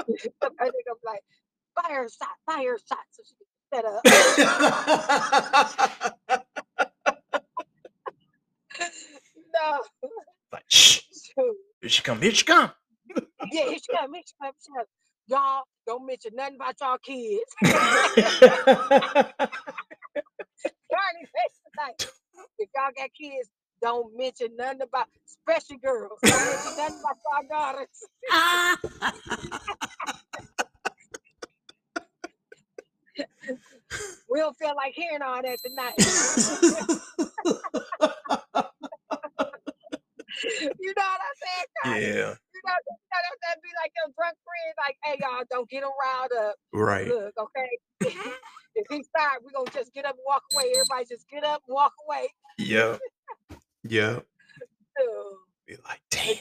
I think I'm like, fire shot, fire shot. So she can set up. no. like, shh, here she come, here she come. Yeah, here she come, here she come, here she come. Y'all don't mention nothing about y'all kids. Carney face tonight. If y'all got kids, don't mention nothing about, special girls. Don't mention nothing about our daughters. We don't feel like hearing all that tonight. you know what I'm saying? Yeah, You know, you know that, that'd be like them drunk friends, like, hey y'all, don't get them riled up. right. Look, okay. if he start, we're gonna just get up and walk away. Everybody just get up and walk away. Yeah, yeah. Be like, damn.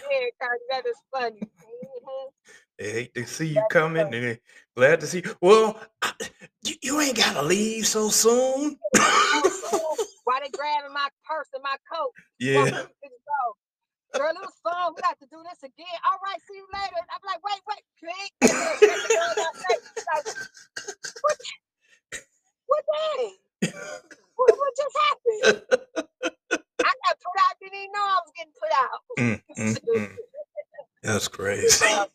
that is funny. They hate to see you That's coming, funny. and they glad to see. You. Well, I, you, you ain't gotta leave so soon. Why they grabbing my purse and my coat? yeah, Walking to the door. Girl, it was fun. We got to do this again. All right, see you later. I'm like, wait, wait, click. And then shut the door in my face. She's like, what? What day? What, what just happened? I got put out. Didn't even know I was getting put out. Mm, mm, mm. that's crazy.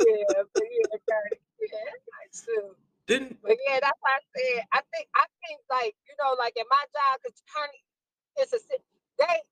Yeah, but yeah, Cardi. Yeah, nice too. Didn't But yeah, that's why I said I think I think like you know like at my job because Kearney, it's a they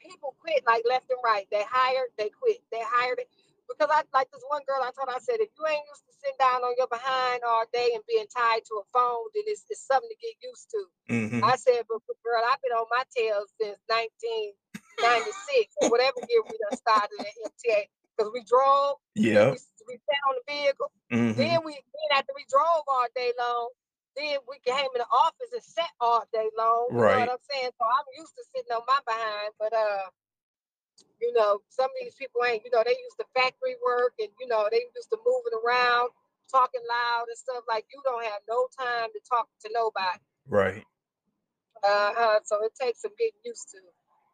people quit like left and right. They hired, they quit, they hired it because I like this one girl I told her I said if you ain't used to sitting down on your behind all day and being tied to a phone, then it's, it's something to get used to. mhm, I said, but but girl, I've been on my tail since 1996 or whatever year we done started at MTA because we drove, yeah, we, we sat on the vehicle. mhm, Then we then after we drove all day long, then we came in the office and sat all day long. You Right. know what I'm saying? So I'm used to sitting on my behind, but uh, you know, some of these people ain't, you know, they used to factory work and you know, they used to moving around, talking loud and stuff. Like you don't have no time to talk to nobody. right. Uh-huh. So it takes some getting used to.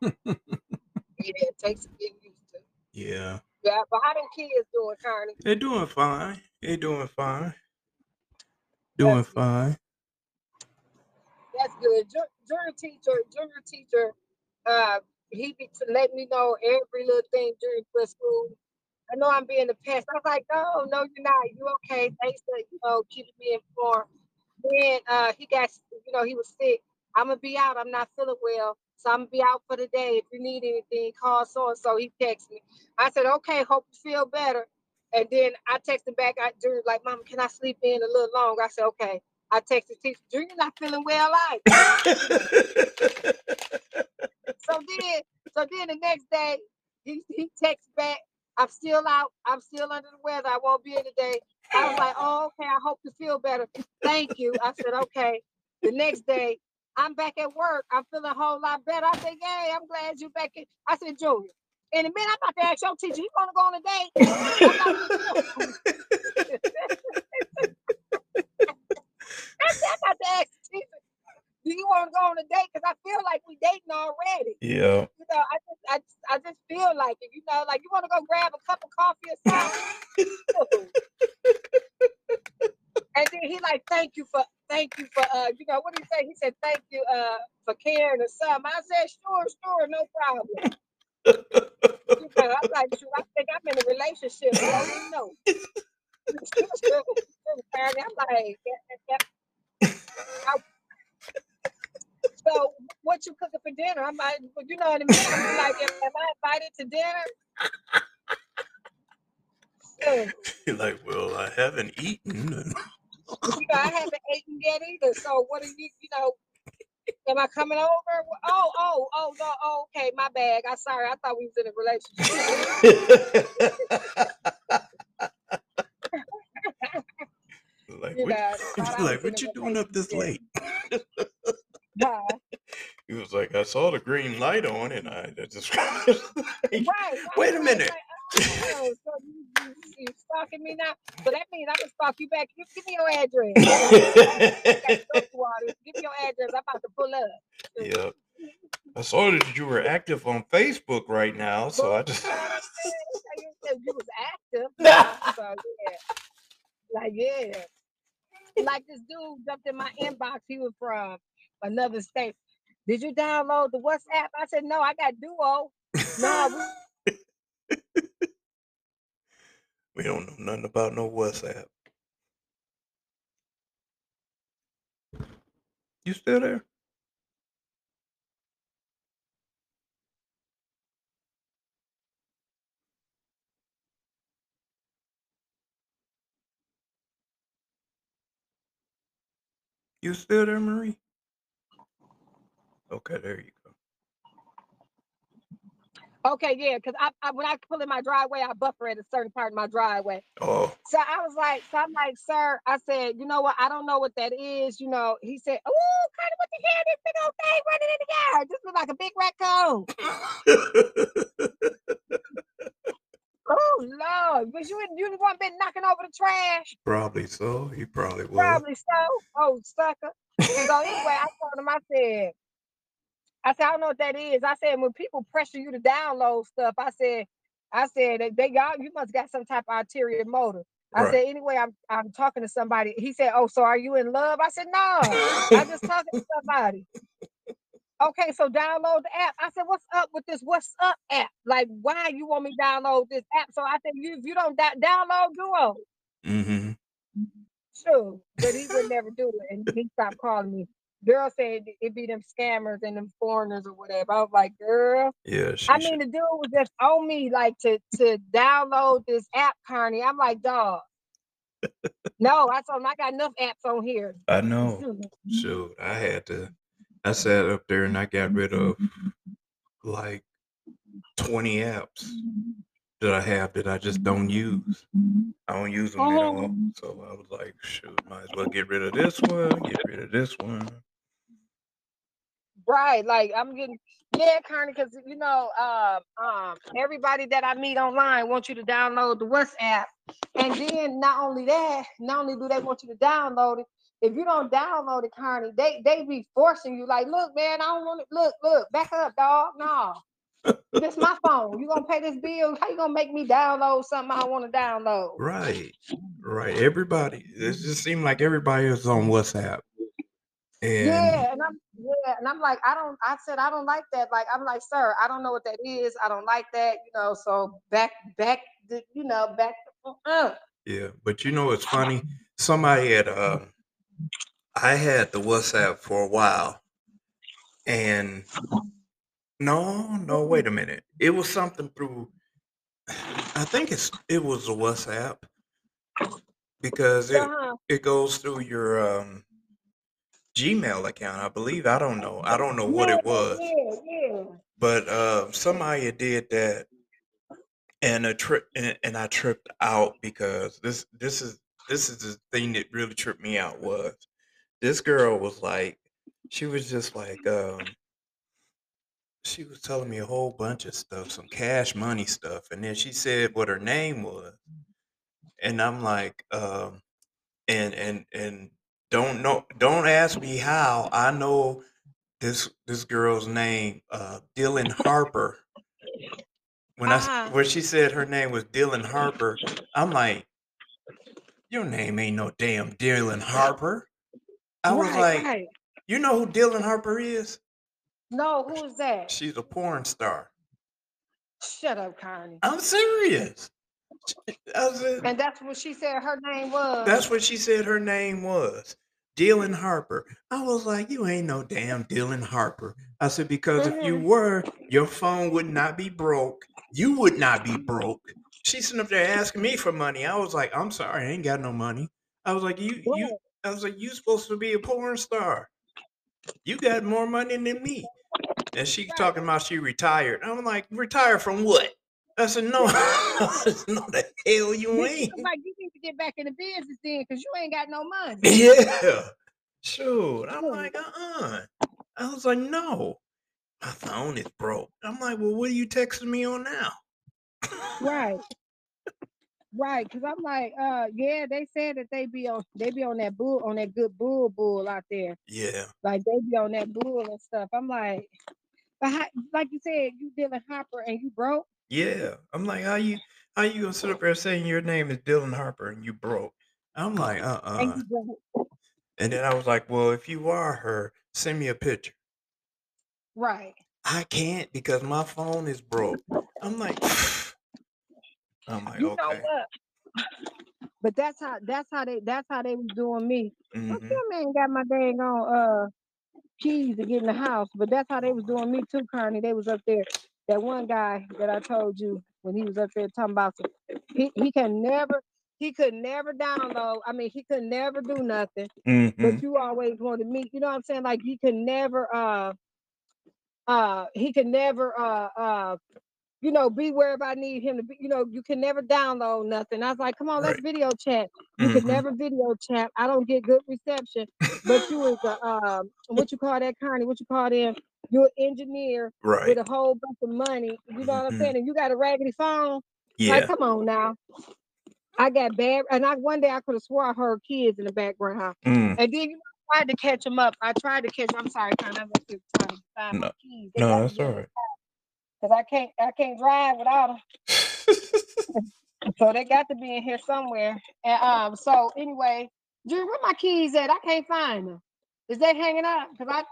yeah, it takes some getting used to. Yeah, Yeah, but how them kids doing, Carney? they're doing fine. They're doing fine. Doing That's good. fine. That's good. Junior teacher, junior teacher, uh, he be to let me know every little thing during school. I know I'm being a pest. I was like, no, no, you're not. You okay? Thanks for you know keeping me informed. Then uh, he got, you know, he was sick. I'm gonna be out. I'm not feeling well, so I'm gonna be out for the day. If you need anything, call so and so. He texted me. I said, okay, hope you feel better. And then I texted him back. I Drew like, Mom, can I sleep in a little longer? I said, okay. I texted teacher, Drew, you're not feeling well, either. So then, so then the next day, he he texts back. I'm still out. I'm still under the weather. I won't be in today. I was like, oh, okay. I hope you feel better. Thank you. I said, okay. The next day, I'm back at work. I'm feeling a whole lot better. I said, yay, I'm glad you're back in. I said, Junior, in a minute, I'm about to ask your teacher, you want to go on a date? I said, I'm to ask teacher, do you want to go on a date? Because I feel like we dating already yeah. you know, I just, I just, I just feel like it. You know, like you want to go grab a cup of coffee or something. and then he like, thank you for, thank you for, uh, you know, what did he say? He said, thank you, uh, for caring or something. I said, sure, sure, no problem. You know, I'm like, shoot, I think I'm in a relationship. I don't even know. I'm like, yeah, yeah, so what you cooking for dinner? I'm like, you know what I mean? I'm like, am, I invited to dinner? So, You're like, well, I haven't eaten. you know, I haven't eaten yet either. So what are you, you know, am I coming over? Oh, oh, oh, no, oh, okay, my bad. I'm sorry. I thought we was in a relationship. what, know, like, what you doing up this late? Huh? He was like, I saw the green light on, and I, I just. Right, Wait a minute. Oh, so you, you, you stalking me now? So that means I can stalk you back. Give, give me your address. Got soap water. Give me your address. I'm about to pull up. yep. I saw that you were active on Facebook right now, so I just. you was active. So yeah. Like yeah. Like this dude jumped in my inbox. He was from another state. Did you download the WhatsApp? I said, no, I got Duo. No, we- we don't know nothing about no WhatsApp. You still there? You still there, Marie? Okay, there you go. okay, yeah, because I, I when I pull in my driveway, I buffer at a certain part of my driveway. Oh, So I was like, so I'm like, sir, I said, you know what? I don't know what that is. You know, he said, oh, kind of what the hell, this big old thing running in the yard. This look like a big raccoon. Lord, was you you the one been knocking over the trash? probably so. He probably was. Probably so. Oh, sucker. And so anyway, I told him, I said, I said, I don't know what that is. I said, when people pressure you to download stuff, I said, I said they, they y'all you must got some type of ulterior motive. I Right. said, anyway, I'm I'm talking to somebody. He said, Oh, so are you in love? I said, No, I'm just talking to somebody. Okay, so download the app. I said, What's up with this What's Up app? Like, why you want me download this app? So I said, You if you don't da- download Duo, Mm-hmm. sure. But he would never do it. And he stopped calling me. Girl said it'd be them scammers and them foreigners or whatever. I was like, girl. Yeah, she I should- mean, the dude was just on me like to to download this app, Carney. I'm like, dog. no, I told him I got enough apps on here. I know. Shoot, I had to. I sat up there and I got rid of like 20 apps that I have that I just don't use. I don't use them at all. Oh. So I was like, shoot, might as well get rid of this one, get rid of this one. Right, like I'm getting yeah, Carney, because you know, um, um, everybody that I meet online wants you to download the WhatsApp, and then not only that, not only do they want you to download it, if you don't download it, Carney, they they be forcing you. Like, look, man, I don't want to Look, look, back up, dog. No, this my phone. You gonna pay this bill? How you gonna make me download something I want to download? Right, right. Everybody, it just seemed like everybody was on WhatsApp. And Yeah, and I'm yeah, and I'm like, I don't. I said I don't like that. Like I'm like, sir, I don't know what that is. I don't like that. You know, so back, back, the, you know, back. Uh, Yeah, but you know it's funny. Somebody had um, I had the WhatsApp for a while, and no, no, wait a minute. It was something through. I think it's it was a WhatsApp because it uh-huh. it goes through your um Gmail account, I believe. I don't know. I don't know what it was, Yeah, yeah. but uh, somebody did that, and a trip, and, and I tripped out because this this is this is the thing that really tripped me out was this girl was like, she was just like, um, she was telling me a whole bunch of stuff, some cash money stuff, and then she said what her name was, and I'm like, um, and and and don't know, don't ask me how I know this this girl's name, uh, Dylan Harper. When I Uh-huh. when she said her name was Dylan Harper, I'm like, your name ain't no damn Dylan Harper. I was right, like, right. you know who Dylan Harper is? No, who's that? She's a porn star. Shut up, Connie. I'm serious. I was, And that's what she said her name was. that's what she said her name was. Dylan Harper. I was like, you ain't no damn Dylan Harper. I said, because if you Mhm. were, your phone would not be broke. You would not be broke. She's sitting up there asking me for money. I was like, I'm sorry, I ain't got no money. I was like, you, you, I was like, you supposed to be a porn star. You got more money than me. And she talking about she retired. I'm like, retire from what? I said, no, no, the hell you ain't. I'm like, you need to get back in the business then, because you ain't got no money. Yeah. Shoot. I'm like, uh-uh. I was like, no. My phone is broke. I'm like, well, what are you texting me on now? Right. Right, because I'm like, uh, yeah, they said that they be on they be on that bull on that good bull bull out there. Yeah. Like they be on that bull and stuff. I'm like, But how, like you said, you Dylan Harper and you broke. Yeah. I'm like, how you how you gonna sit up there saying your name is Dylan Harper and you broke? I'm like, uh And uh. And then I was like, well, if you are her, send me a picture. Right. I can't because my phone is broke. I'm like, I'm like, You know okay. what? But that's how that's how they that's how they was doing me. Hmm still man got my dang on uh keys to get in the house, but that's how they was doing me too, Connie. They was up there. That one guy that I told you when he was up there talking about he he can never he could never download. I mean, he could never do nothing. hmm But you always wanted me. You know what I'm saying? Like he could never uh uh he could never uh uh you know be wherever I need him to be. You know, you can never download nothing. I was like, come on, let's video chat. You can hmm never video chat. I don't get good reception. But you is a um what you call that Connie? What you call them? You're an engineer Right. with a whole bunch of money. You know what I'm hmm saying? And you got a raggedy phone. Like, Yeah. come on now. I got bad, and I one day I could have swore I heard kids in the background. Mm. And then you know, I tried to catch them up. I tried to catch. I'm sorry, Connie. Trying to find my No, keys. They no, that's all right. Because I can't. I can't drive without them. So they got to be in here somewhere. And um, so anyway, Drew, where my keys at? I can't find them. Is they hanging out? Cause I,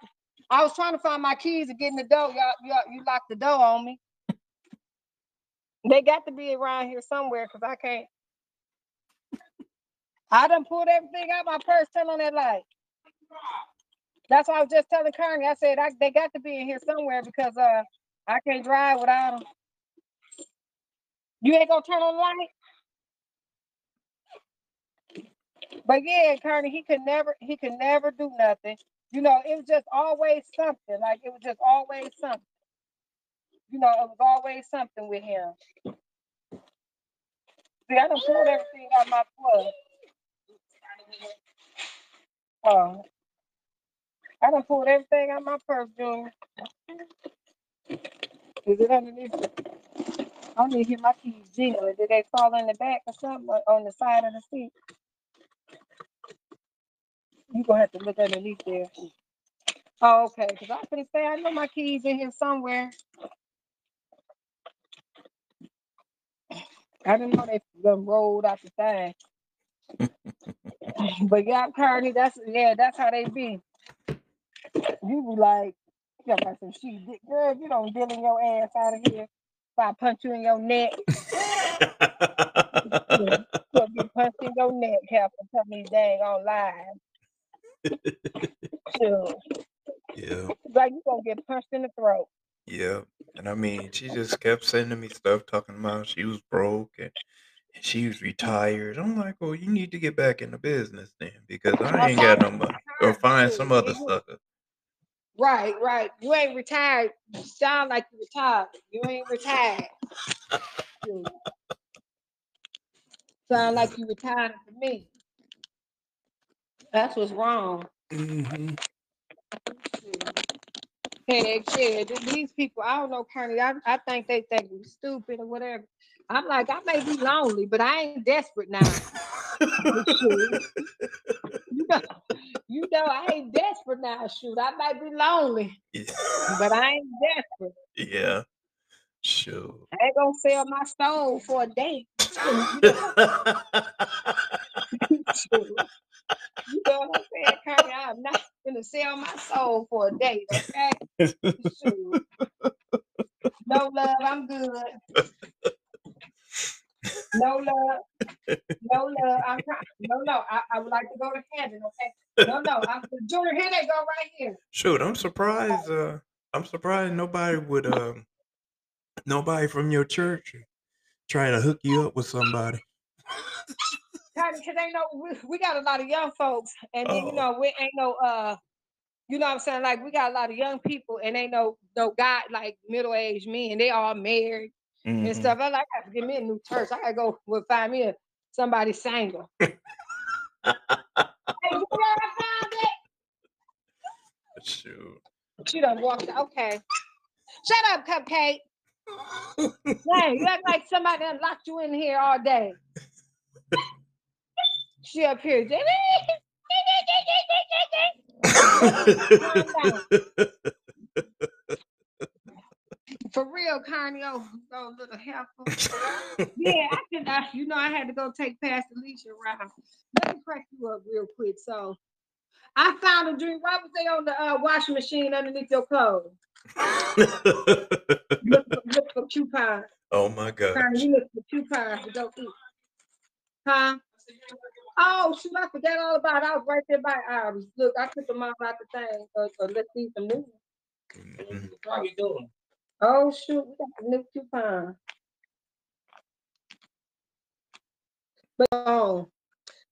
I was trying to find my keys to get in the door. Y'all, y'all, you locked the door on me. They got to be around here somewhere. Cause I can't. I done pulled everything out my purse. Turn on that light. That's why I was just telling Carney. I said I, they got to be in here somewhere because uh I can't drive without them. You ain't gonna turn on the light. But yeah, Carney, he could never, he could never do nothing. You know, it was just always something. Like it was just always something. You know, it was always something with him. See, I done pulled everything out my plug. Oh, I done pulled everything out my purse, Junior. Is it underneath? I don't need to hear my keys jingling. Did they fall in the back or something or on the side of the seat? You gonna have to look underneath there. Oh, okay. Cause I gonna say I know my keys in here somewhere. I didn't know they done rolled out the thing. but yeah, Carney, that's yeah, that's how they be. You be like, got like some shit, girl. You don't deal in your ass out of here, if I punch you in your neck, yeah, you'll get punched in your neck. Half and tell me dang on live. Sure. yeah. Like you gonna get punched in the throat. Yeah. And I mean, she just kept sending me stuff talking about she was broke and, and she was retired. I'm like, well, you need to get back in the business then because I ain't got no money. Or find some other sucker. Right, right. You ain't retired. You sound like you retired. You ain't retired. Sound like you retired to me. That's what's wrong. Mm-hmm. Heck yeah. These people, I don't know, Kearney. I, I think they think we're stupid or whatever. I'm like, I may be lonely, but I ain't desperate now. Shoot. You know, you know, I ain't desperate now. Shoot, I might be lonely, but I ain't desperate. yeah. Sure. I ain't gonna sell my soul for a date. You know what I'm saying, Cardi? I'm not gonna sell my soul for a date, okay? Shoot. No love, I'm good. No love, no love. I'm trying. No, no. I, I would like to go to heaven, okay? No, no. I'm Junior. Here they go, right here. Shoot, I'm surprised. Uh, I'm surprised nobody would. Um, nobody from your church trying to hook you up with somebody. Cause ain't no. We, we got a lot of young folks, and then you Oh. know we ain't no. uh you know what I'm saying? Like we got a lot of young people and ain't no no guy like middle aged men. They all married. And Mhm. stuff. I'm like, I have to get me a new church. I gotta go with find me a somebody single. hey, you know I found it? Shoot. She done walked. Okay. Shut up, cupcake. Dang, you act like somebody done locked you in here all day. She up here. For real, Carney, oh, oh little helpful. yeah, I can. I, you know, I had to go take Pastor Alicia around. Let me crack you up real quick. So, I found a dream. Why was they on the uh, washing machine underneath your clothes? look, for, look for coupons. oh my god. Carney, you look for coupons to go eat. Huh? Oh shoot, I forgot all about. It. I was right there by ours. Look, I took them all out the thing. So, so let's see some new. Mhm. How you doing? Oh shoot, we got a new coupon. But oh,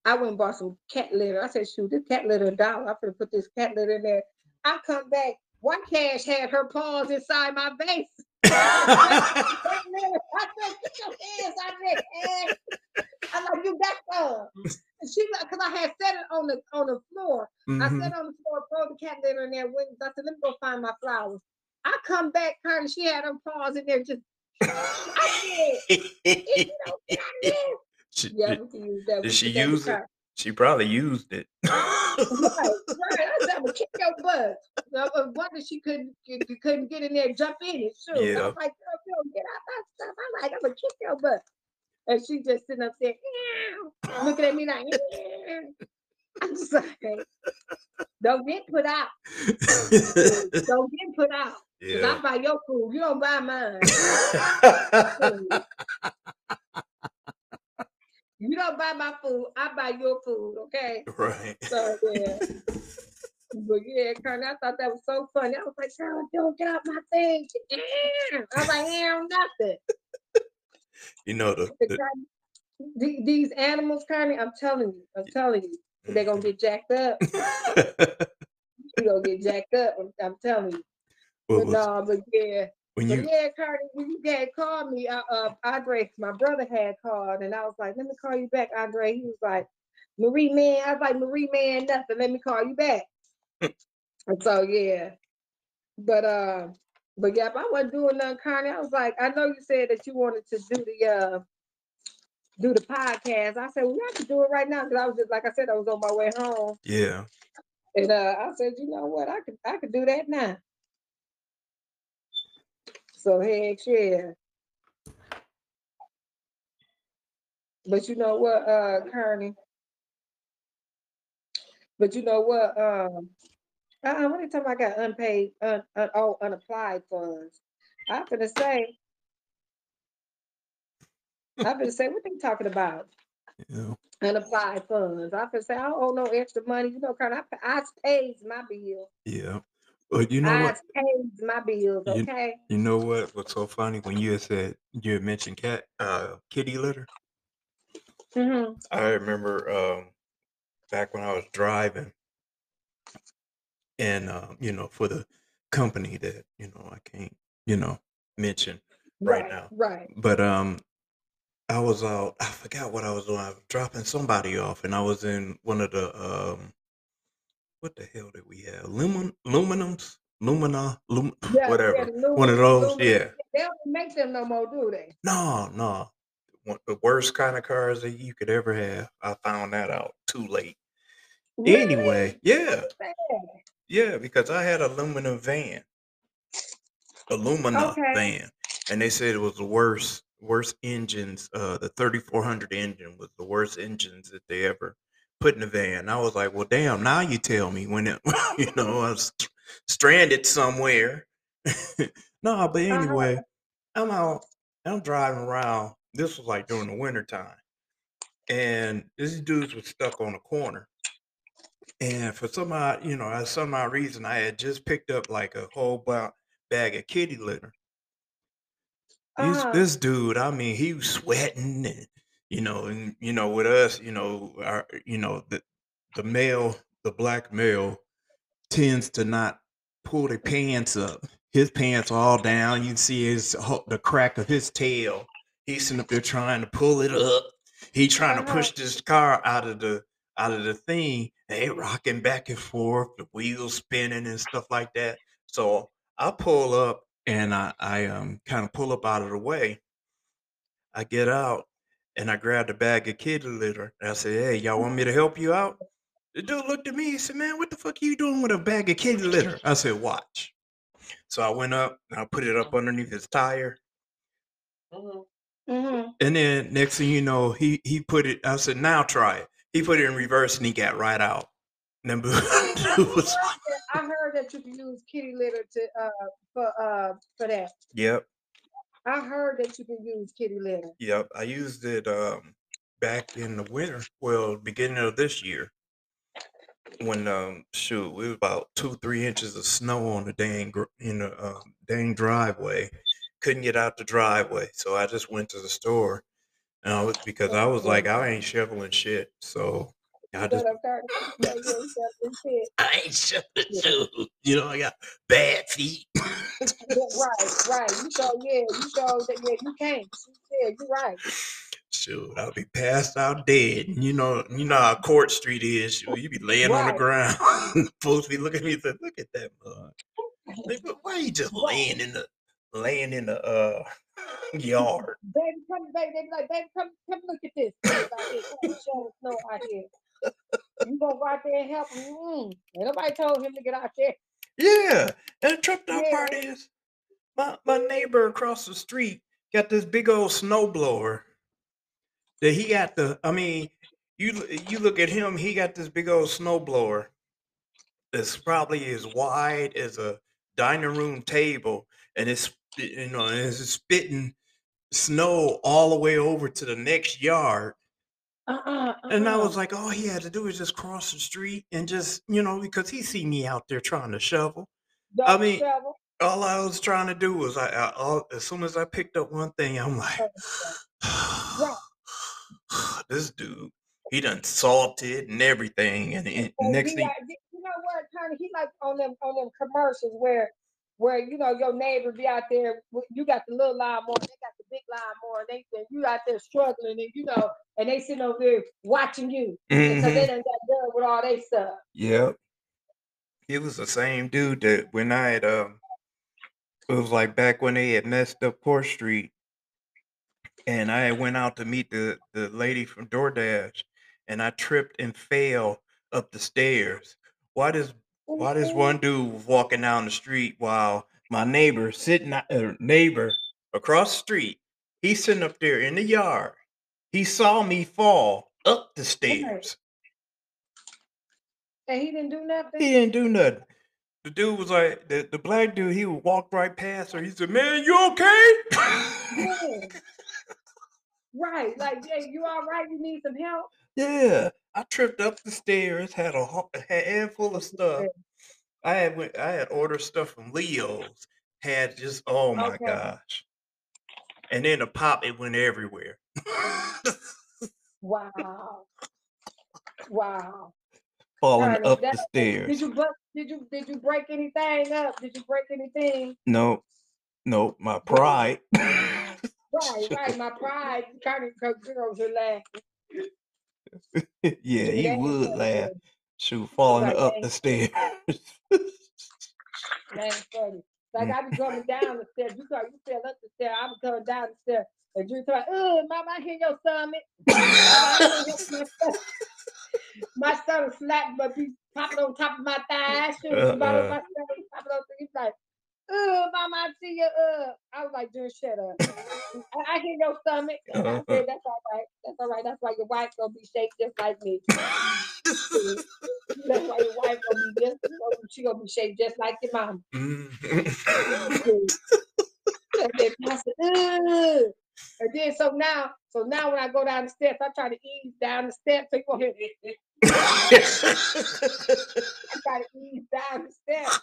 I went and bought some cat litter. I said, shoot, this cat litter a dollar. I'm gonna put this cat litter in there. I come back. One cash had her paws inside my vase. I said, get your hands out of there, Cash. I'm like, you got some. And she like, cause I had set it on the on the floor. I Mhm. sat on the floor, throw the cat litter in there. Went, I said, let me go find my flowers. I come back, Carter. She had her paws in there. Just, I said, "If you don't get out of there." She- Yeah, did, we can use that. did she put that use it? car. she probably used it. Right, right. I said, I'm gonna kick your butt. I was wondering she couldn't get, you couldn't get in there, and jump in it. Sure. I Yeah. was like, girl, you don't get out that stuff. I'm like, I'm gonna kick your butt. And she just sitting up there, "Meow," looking at me like, "Meow." I'm just like, don't get put out. Don't get put out. Yeah. I buy your food. You don't buy mine. you don't buy my food. I buy your food. Okay. right. So yeah. But yeah, Carly, I thought that was so funny. I was like, Carly, don't get out my thing. I was like, yeah, nothing. You know the, The the These animals, Carly, I'm telling you, I'm telling you, they're gonna mm-hmm. get jacked up. You're gonna get jacked up. I'm, I'm telling you. But no, but yeah. when But you yeah, Cardi, when you had called me, uh, uh, Andre, my brother had called, and I was like, "Let me call you back, Andre." He was like, "Marie man," I was like, "Marie man, nothing. Let me call you back." and so yeah, but uh, but yeah, I wasn't doing nothing, Carney. I was like, I know you said that you wanted to do the uh, do the podcast. I said, well, I can do it right now because I was just like I said, I was on my way home, yeah. and uh, I said, you know what, I could I could do that now. So heck yeah. But you know what, uh, Kearney? But you know what, um, uh, you talking about? I got unpaid, un, un, oh, unapplied funds. I'm gonna say, I'm gonna say, what they talking about? Yeah. Unapplied funds. I'm gonna say, I don't owe no extra money. You know, Kearney, I, I pays my bill. Yeah. But you know I what? pays my bills, You- okay? You know what? What's so funny when you had said you had mentioned cat uh kitty litter? Mm-hmm. I remember um back when I was driving and um, you know, for the company that, you know, I can't, you know, mention. Right now. Right. But um I was out I forgot what I was doing. I was dropping somebody off and I was in one of the um what the hell did we have? Lumen aluminums? Lumina lum Yeah, whatever. yeah, One of those, Lumen- yeah. They don't make them no more, do they? No, no. One, the worst kind of cars that you could ever have. I found that out too late. Anyway, yeah, yeah, because I had a aluminum van, alumina Okay. van, and they said it was the worst, worst engines. Uh, the 3400 engine was the worst engines that they ever put in the van. I was like, well, damn. Now you tell me when it, you know, I was stranded somewhere. no, but Uh-huh. anyway, I'm out. I'm driving around. This was like during the winter time, and this dudes was stuck on a corner. And for some odd, you know, some odd reason, I had just picked up like a whole bag of kitty litter. This, Uh-huh. this dude, I mean, he was sweating, and you know, and you know, with us, you know, our, you know, the the male, the black male, tends to not pull their pants up. His pants are all down. You see his the crack of his tail. He's sitting up there trying to pull it up. He trying to Uh-huh. push this car out of the out of the thing. They rocking back and forth, the wheels spinning and stuff like that. So I pull up and I, I um kind of pull up out of the way. I get out and I grabbed a bag of kitty litter. And I said, Hey, y'all want me to help you out? The dude looked at me. and said, Man, what the fuck are you doing with a bag of kitty litter? I said, Watch. So I went up and I put it up underneath his tire. Mm-hmm. And then next thing you know, he he put it. I said, "Now try it." He put it in reverse and he got right out. And then was, I heard that you can use kitty litter to uh for uh for that. yep, I heard that you can use kitty litter. yep. I used it um back in the winter. Well, beginning of this year, when um shoot, it was about two three inches of snow on the dang gr- in the um, dang driveway. Couldn't get out the driveway, so I just went to the store. And I was because I was like, I ain't shoveling shit, so I just. I ain't shoveling shoes. You know, I got bad feet. Right, right. You show, yeah, you show that, yeah, you can't. Yeah, you're right. Shoot, I'll be passed out dead. You know, you know how Court Street is. Shoot, you be laying on the ground. Folks be looking at me and say, "Look at that mud." Like, "But why you just laying in the laying in the uh yard? Baby, come, baby, they be like, baby, come, come look at this. Look out here. Come show us snow out here. You gonna go out there and help him? Mm. Ain't nobody told him to get out there. Yeah, and the tripped out part is my my neighbor across the street got this big old snow blower that he got the. I mean, you you look at him, he got this big old snow blower that's probably as wide as a dining room table, and it's you know and it's spitting snow all the way over to the next yard. Uh-uh, And I uh-uh. was like, all he had to do is just cross the street and just, you know, because he see me out there trying to shovel I mean, shovel. all I was trying to do was I, I all, as soon as I picked up one thing, I'm like, this dude, he done salted and everything, and, and next thing, like- you know what, Tony? He like on them on them commercials where where you know your neighbor be out there. You got the little lawnmower, they got big lawnmower, and they and you out there struggling, and you know, and they sitting over there watching you because Mhm, they done got done with all they stuff. yep, it was the same dude that when I had um, it was like back when they had messed up Court Street, and I went out to meet the the lady from DoorDash, and I tripped and fell up the stairs. Why does Why does one dude walking down the street while my neighbor sitting uh, neighbor across the street, he's sitting up there in the yard. He saw me fall up the stairs. and he didn't do nothing. He didn't do nothing. The dude was like the, the black dude, he would walk right past her. He said, Man, you okay? Yeah. right, like yeah, you all right? You need some help. yeah. I tripped up the stairs, had a, handful of stuff. I had went, I had ordered stuff from Leo's. Had just oh my Okay. gosh. And then the pop it went everywhere. Wow, wow. Falling Honey, up the stairs. Did you did you did you break anything up? Did you break anything? No, no, my pride. Right, right. My pride kind of girls are laughing. yeah, he That ain't would laugh. Shoot, falling Like, up the stairs. That ain't funny. Like. I be coming down the stairs. You thought you fell up the stairs. I be coming down the stairs. And you like, oh, mama, I hear your stomach. Mama, I hear your- my stomach. Slapped, but be popping on top of my thighs. Shoot, uh, my stomach popping on. He's like, oh, mama, I see you. Uh, I was like, dude, shut up. I, I hear your stomach. And I Uh-uh. said, that's all right. That's all right. That's why your wife gonna be shaped just like me. That's why your wife gonna be just. She gonna be shaped just like your mom. And then I said, "Ugh." And then so now, so now when I go down the steps, I try to ease down the steps. So you ahead. I try to ease down the steps.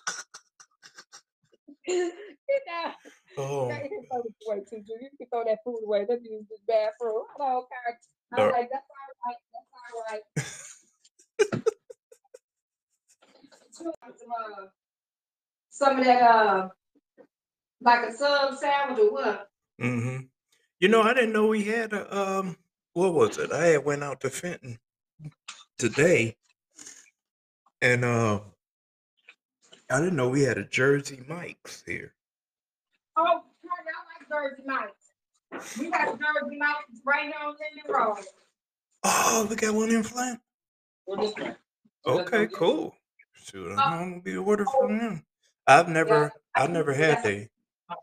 Down. oh, You can throw this away You can throw that food away. Let me use this bathroom. I don't care. I was like, that's all right. That's all right. Some, uh, Some of that, uh, like a sub sandwich or what? Mm-hmm. You know, I didn't know we had a um. What was it? I had went out to Fenton today, and uh, I didn't know we had a Jersey Mike's here. Oh, I like Jersey Mike's. We got Jersey Mike's right here on Linden Road. Oh, we got one in Flint. Well, this one. So let's go Okay, cool. Shoot, Uh, I'm gonna be ordered from them. I've never, I I've never had that's the you know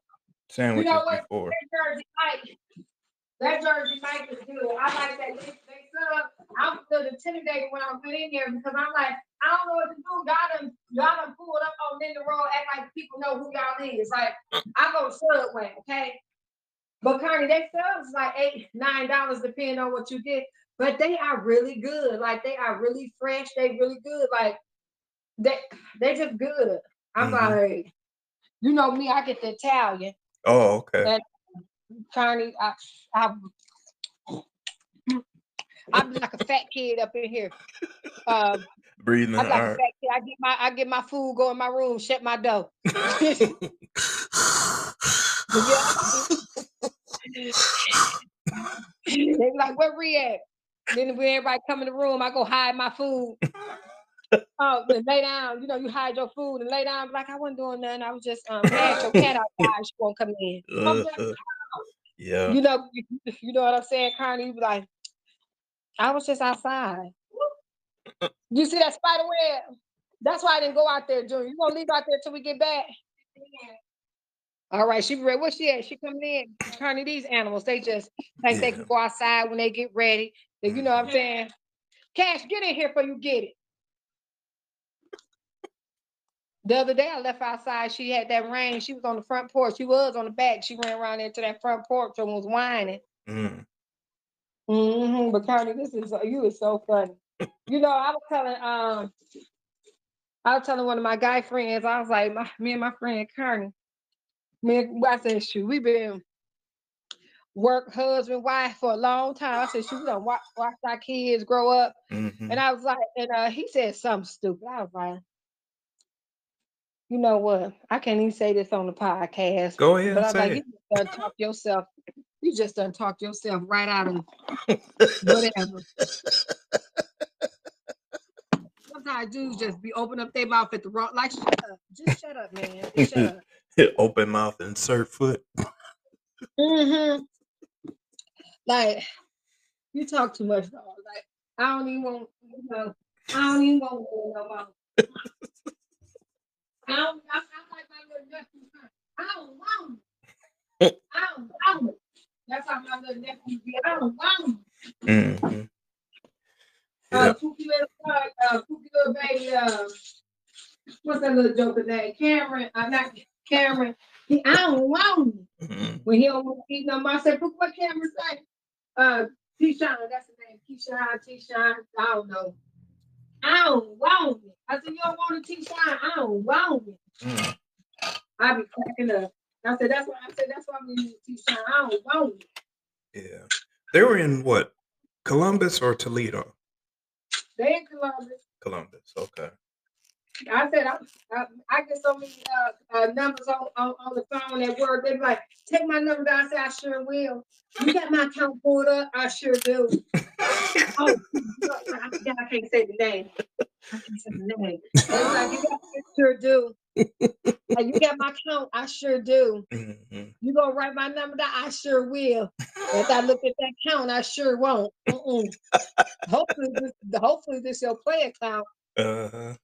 sandwiches what? before. Jersey Mike, that Jersey Mike is good. I like that. They, they sub. I was still intimidated when I went in there because I'm like, I don't know what to do. Y'all done, y'all done pulled up on Linden Road, act like people know who y'all is. Like, I go Subway, okay? But Connie, they subs like eight, nine dollars depending on what you get. But they are really good. Like they are really fresh. They really good. Like they they just good. I'm Mhm. like, you know me, I get the Italian. Oh, okay. And Connie, I, I, I'm like a fat kid up in here. Um, Breathing I'm like a fat kid. I get my I get my food, go in my room, shut my door. they like, where we at? Then when everybody come in the room, I go hide my food. Oh, then lay down. You know, you hide your food and lay down. Like I wasn't doing nothing. I was just um had your cat outside. She won't come in. I'm Uh, like, uh, yeah. you know, you, know what I'm saying, Connie? You be like, I was just outside. You see that spider web? That's why I didn't go out there, Junior. You gonna leave out there till we get back? All right, she ready. Where she at? She coming in. Connie, these animals, they just think they can go outside when they get ready. You know what I'm mm-hmm. saying? Cash, get in here before you get it. The other day I left outside. She had that rain. She was on the front porch. She was on the back. She ran around into that front porch and was whining. Mm. hmm But Connie, this is you is so funny. You know, I was telling um, I was telling one of my guy friends. I was like, my, me and my friend Connie. Me, and- I said, shoot, we've been work husband wife for a long time. I said, shoot, we done watch, watch our kids grow up. hmm And I was like, and uh, he said something stupid. I was like, you know what? I can't even say this on the podcast. Go ahead But I was like, say you it. just done talk yourself. You just done talk yourself right out of whatever. Sometimes dudes just be open up their mouth at the wrong. Like, shut up. Just shut up, man. Just shut up. Open mouth, and insert foot. Mm-hmm. Like, you talk too much, dog. Like, I don't even want, you know, I don't even want to no more. I don't, I'm, I'm like my little nephew. I don't want it. I don't want it. That's how my little nephew be. I don't want it. hmm Uh, Yeah. Pookie little, uh, uh, Pookie little baby, uh, what's that little joker name? Cameron, I'm not Cameron. He, I don't want it. hmm When he don't want to eat no more, I said, Pookie, what Cameron say? Uh, Keyshawn, that's the name. Keyshawn, Keyshawn, I don't know. I don't want it. I said, you don't want a Keyshawn? I don't want it. Mm. I be cracking up. I said, that's why I said, that's why I'm using Keyshawn. I don't want it. Yeah. They were in what? Columbus or Toledo? They in Columbus. Columbus. Okay. I said, I, I, I get so many uh, uh, numbers on, on, on the phone at work. They be like, take my number down. I said, I sure will. You got my account pulled up? I sure do. oh, I forgot I can't say the name. I can't say the name. Like, you got, I sure do. Like, you got my account? I sure do. hmm You gonna write my number down? I sure will. If I look at that count, I sure won't. Mm-mm. hopefully, this, hopefully this your play account. Uh-huh.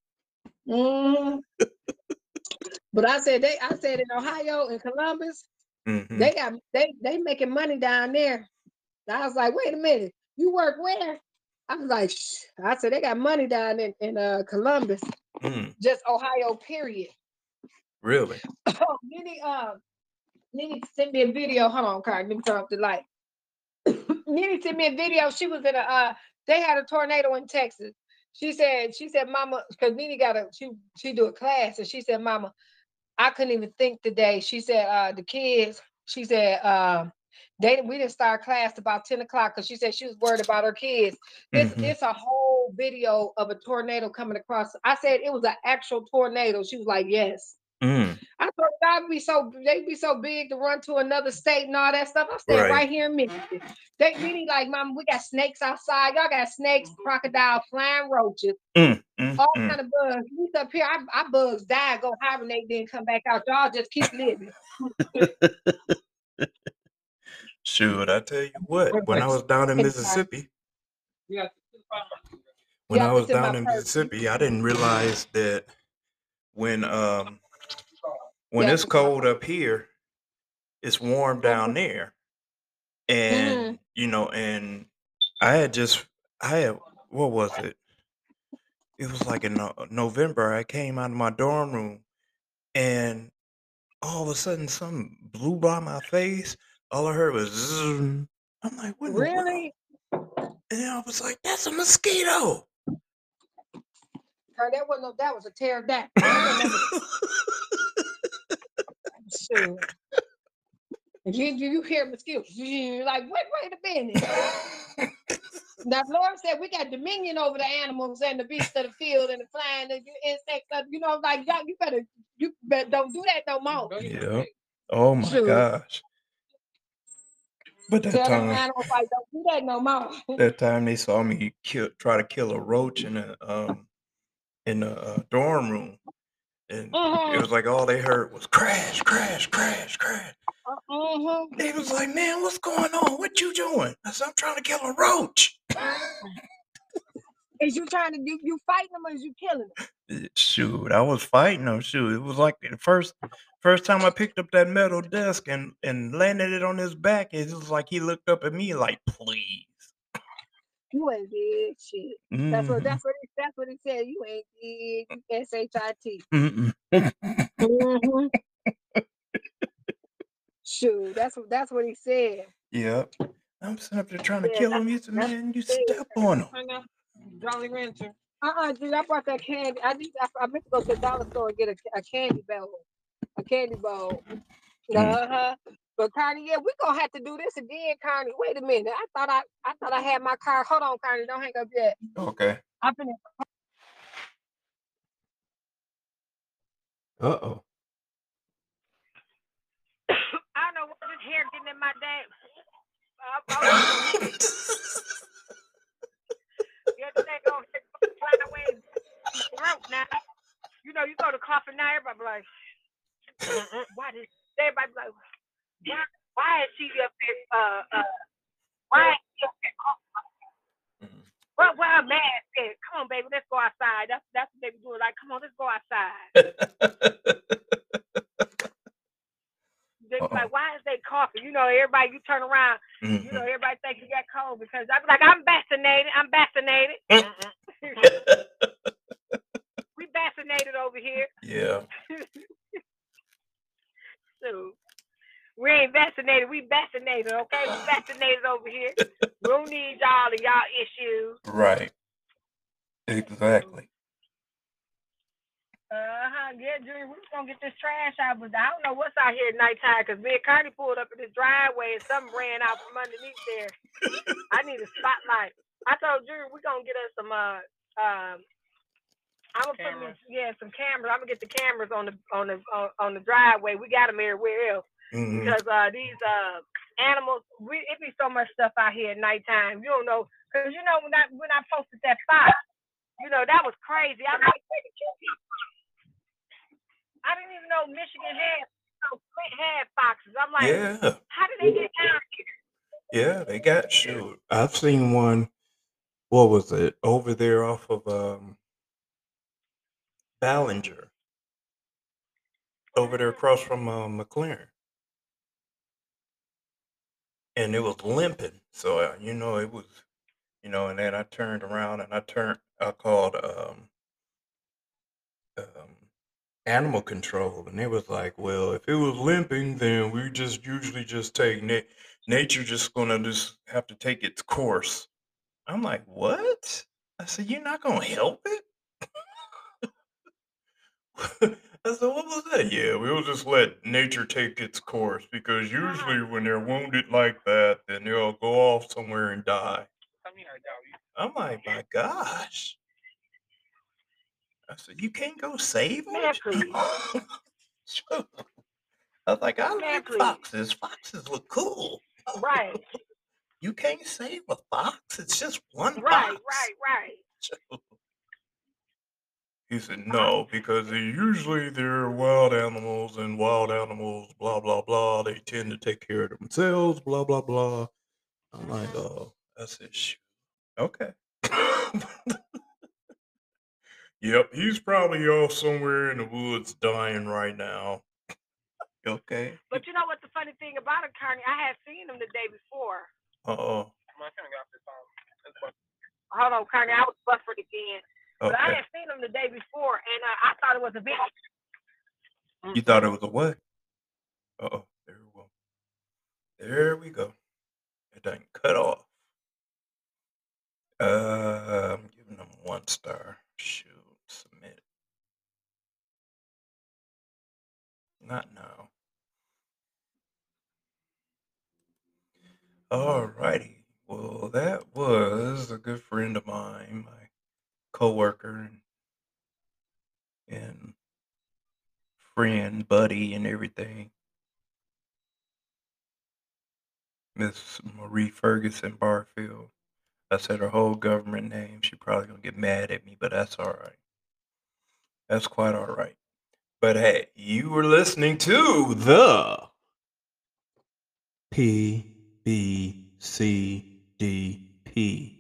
Mhm. but I said they, I said in Ohio in Columbus, hmm they got they they making money down there. I was like, wait a minute, you work where? I was like, Shh. I said they got money down in, in uh Columbus, Mm. just Ohio, period. Really? Oh, Nene, uh, Nene sent me a video. Hold on, Carl. Let me turn off the light. Nene sent me a video. She was in a uh, they had a tornado in Texas. She said, she said, Mama, because Nene got a she she do a class, and she said, Mama, I couldn't even think today. She said, uh, the kids, she said, uh, they we didn't start class about 10 o'clock because she said she was worried about her kids. It's Mhm. it's a whole video of a tornado coming across. I said it was an actual tornado. She was like, Yes. Mm. I thought that'd be so they'd be so big to run to another state and all that stuff. I stayed Right. right, here in Michigan. They really like, Mom, we got snakes outside. Y'all got snakes, crocodile, flying roaches, Mm. Mm. all mm. kind of bugs. These up here, I, I bugs die, go hibernate, then come back out. Y'all just keep living. Shoot, I tell you what, when I was down in Mississippi, Yeah. when I was down in. Mississippi, I didn't realize that when um when Yeah. it's cold up here, it's warm down there. And Mhm. you know, and I had just I had what was it? It was like in No- November. I came out of my dorm room, and all of a sudden, something blew by my face. All I heard was, Zzz. I'm like, what in the world? Really? And I was like, that's a mosquito. Girl, that wasn't that was a pterodactyl. That wasn't Shoot. You, you, you hear mosquitoes. You like, wait, wait a minute. Now, Lord said we got dominion over the animals and the beasts of the field and the flying and the insects. You know, like y'all, you better, you better don't do that no more. yeah. Oh my Shoot. gosh. But that Tell time, animals like don't do that no more. that time they saw me kill, try to kill a roach in a um in a uh, dorm room, and it Mhm. was like all they heard was crash, crash, crash, crash. Mhm. They was like, "Man, what's going on? What you doing?" I said, "I'm trying to kill a roach." Is you trying to you, you fighting them or is you killing them? Eh, Shoot, I was fighting them. Shoot, it was like the first first time I picked up that metal disc and and landed it on his back. It was like he looked up at me like, "Please." You ain't did shit. That's what Mhm. that's what he, that's what he said. You ain't did S H I T. Mm-mm. Mhm. Shoot, that's what that's what he said. Yep. I'm sitting up there trying to Yeah, kill him. He said, "Man, you it. step on him." Jolly Rancher. Uh-uh, dude, I brought that candy. I need. I, I meant to go to the dollar store and get a, a candy bowl. A candy bowl. Mm. Uh-huh. But Carney, yeah, we're gonna have to do this again, Carney. Wait a minute. I thought I I thought I had my car. Hold on, Carney, don't hang up yet. Okay. I'm finna Uh oh. I don't know what this hair getting in my damn. Oh, yeah, this ain't gonna fly away in now. You know, you go to coffee now, everybody be like, why did everybody be like, why, why is she up there? Uh, uh, why is she up there coughing? Mhm. Well, well, man said, come on, baby, let's go outside. That's that's what they be doing. Like, come on, let's go outside. They be like, why is they coughing? You know, everybody, you turn around, you know, Mhm. everybody think you got cold because I'm like, I'm vaccinated. I'm vaccinated. we vaccinated over here. yeah. So we ain't vaccinated. We vaccinated, okay? We vaccinated over here. We don't need y'all and y'all issues. Right. Exactly. Uh-huh. Yeah, Junior, we're gonna get this trash out, but I don't know what's out here at nighttime because me and Cardi pulled up in this driveway and something ran out from underneath there. I need a spotlight. I told Junior we're gonna get us some uh um I'm gonna put them in, yeah, some cameras. I'm gonna get the cameras on the on the on, on the driveway. We got them everywhere else Mhm. because uh these uh animals, we it be so much stuff out here at nighttime. You don't know because you know when I when I posted that fox, you know that was crazy. I'm like, where did you get I didn't even know Michigan had so had foxes. I'm like, Yeah. how did they get down here? Yeah. They got shoot. I've seen one. What was it over there off of um Ballenger? Over there across from uh, McLaren. And it was limping. So uh, you know it was, you know. And then I turned around and I turned. I called um, um, animal control, and they was like, "Well, if it was limping, then we just usually just take na- nature just gonna just have to take its course." I'm like, "What?" I said, "You're not gonna help it." I said, "What was that?" Yeah, we'll just let nature take its course because usually when they're wounded like that, then they'll go off somewhere and die. I'm like, my gosh. I said, you can't go save them? I was like, I like foxes. Foxes look cool. Right, You can't save a fox. It's just one right, fox. Right, right, right. He said, no, because usually they're wild animals and wild animals, blah, blah, blah. They tend to take care of themselves, blah, blah, blah. I'm like, oh, that's his shoe. Okay. yep, he's probably off somewhere in the woods dying right now. Okay. But you know what the funny thing about it, Carney? I had seen him the day before. Uh oh. Hold on, Carney. I was buffered again. But I had seen him the day before, and uh, I thought it was a big. You thought it was a what? Uh oh. There we go. There we go. It done cut off. Uh, I'm giving them one star. Shoot, submit. Not now. Alrighty. Well, that was a good friend of mine, my coworker and, and friend, buddy, and everything. Miss Marie Ferguson Barfield. I said her whole government name. She probably gonna get mad at me, but that's all right. That's quite all right. But hey, you were listening to the P B C D P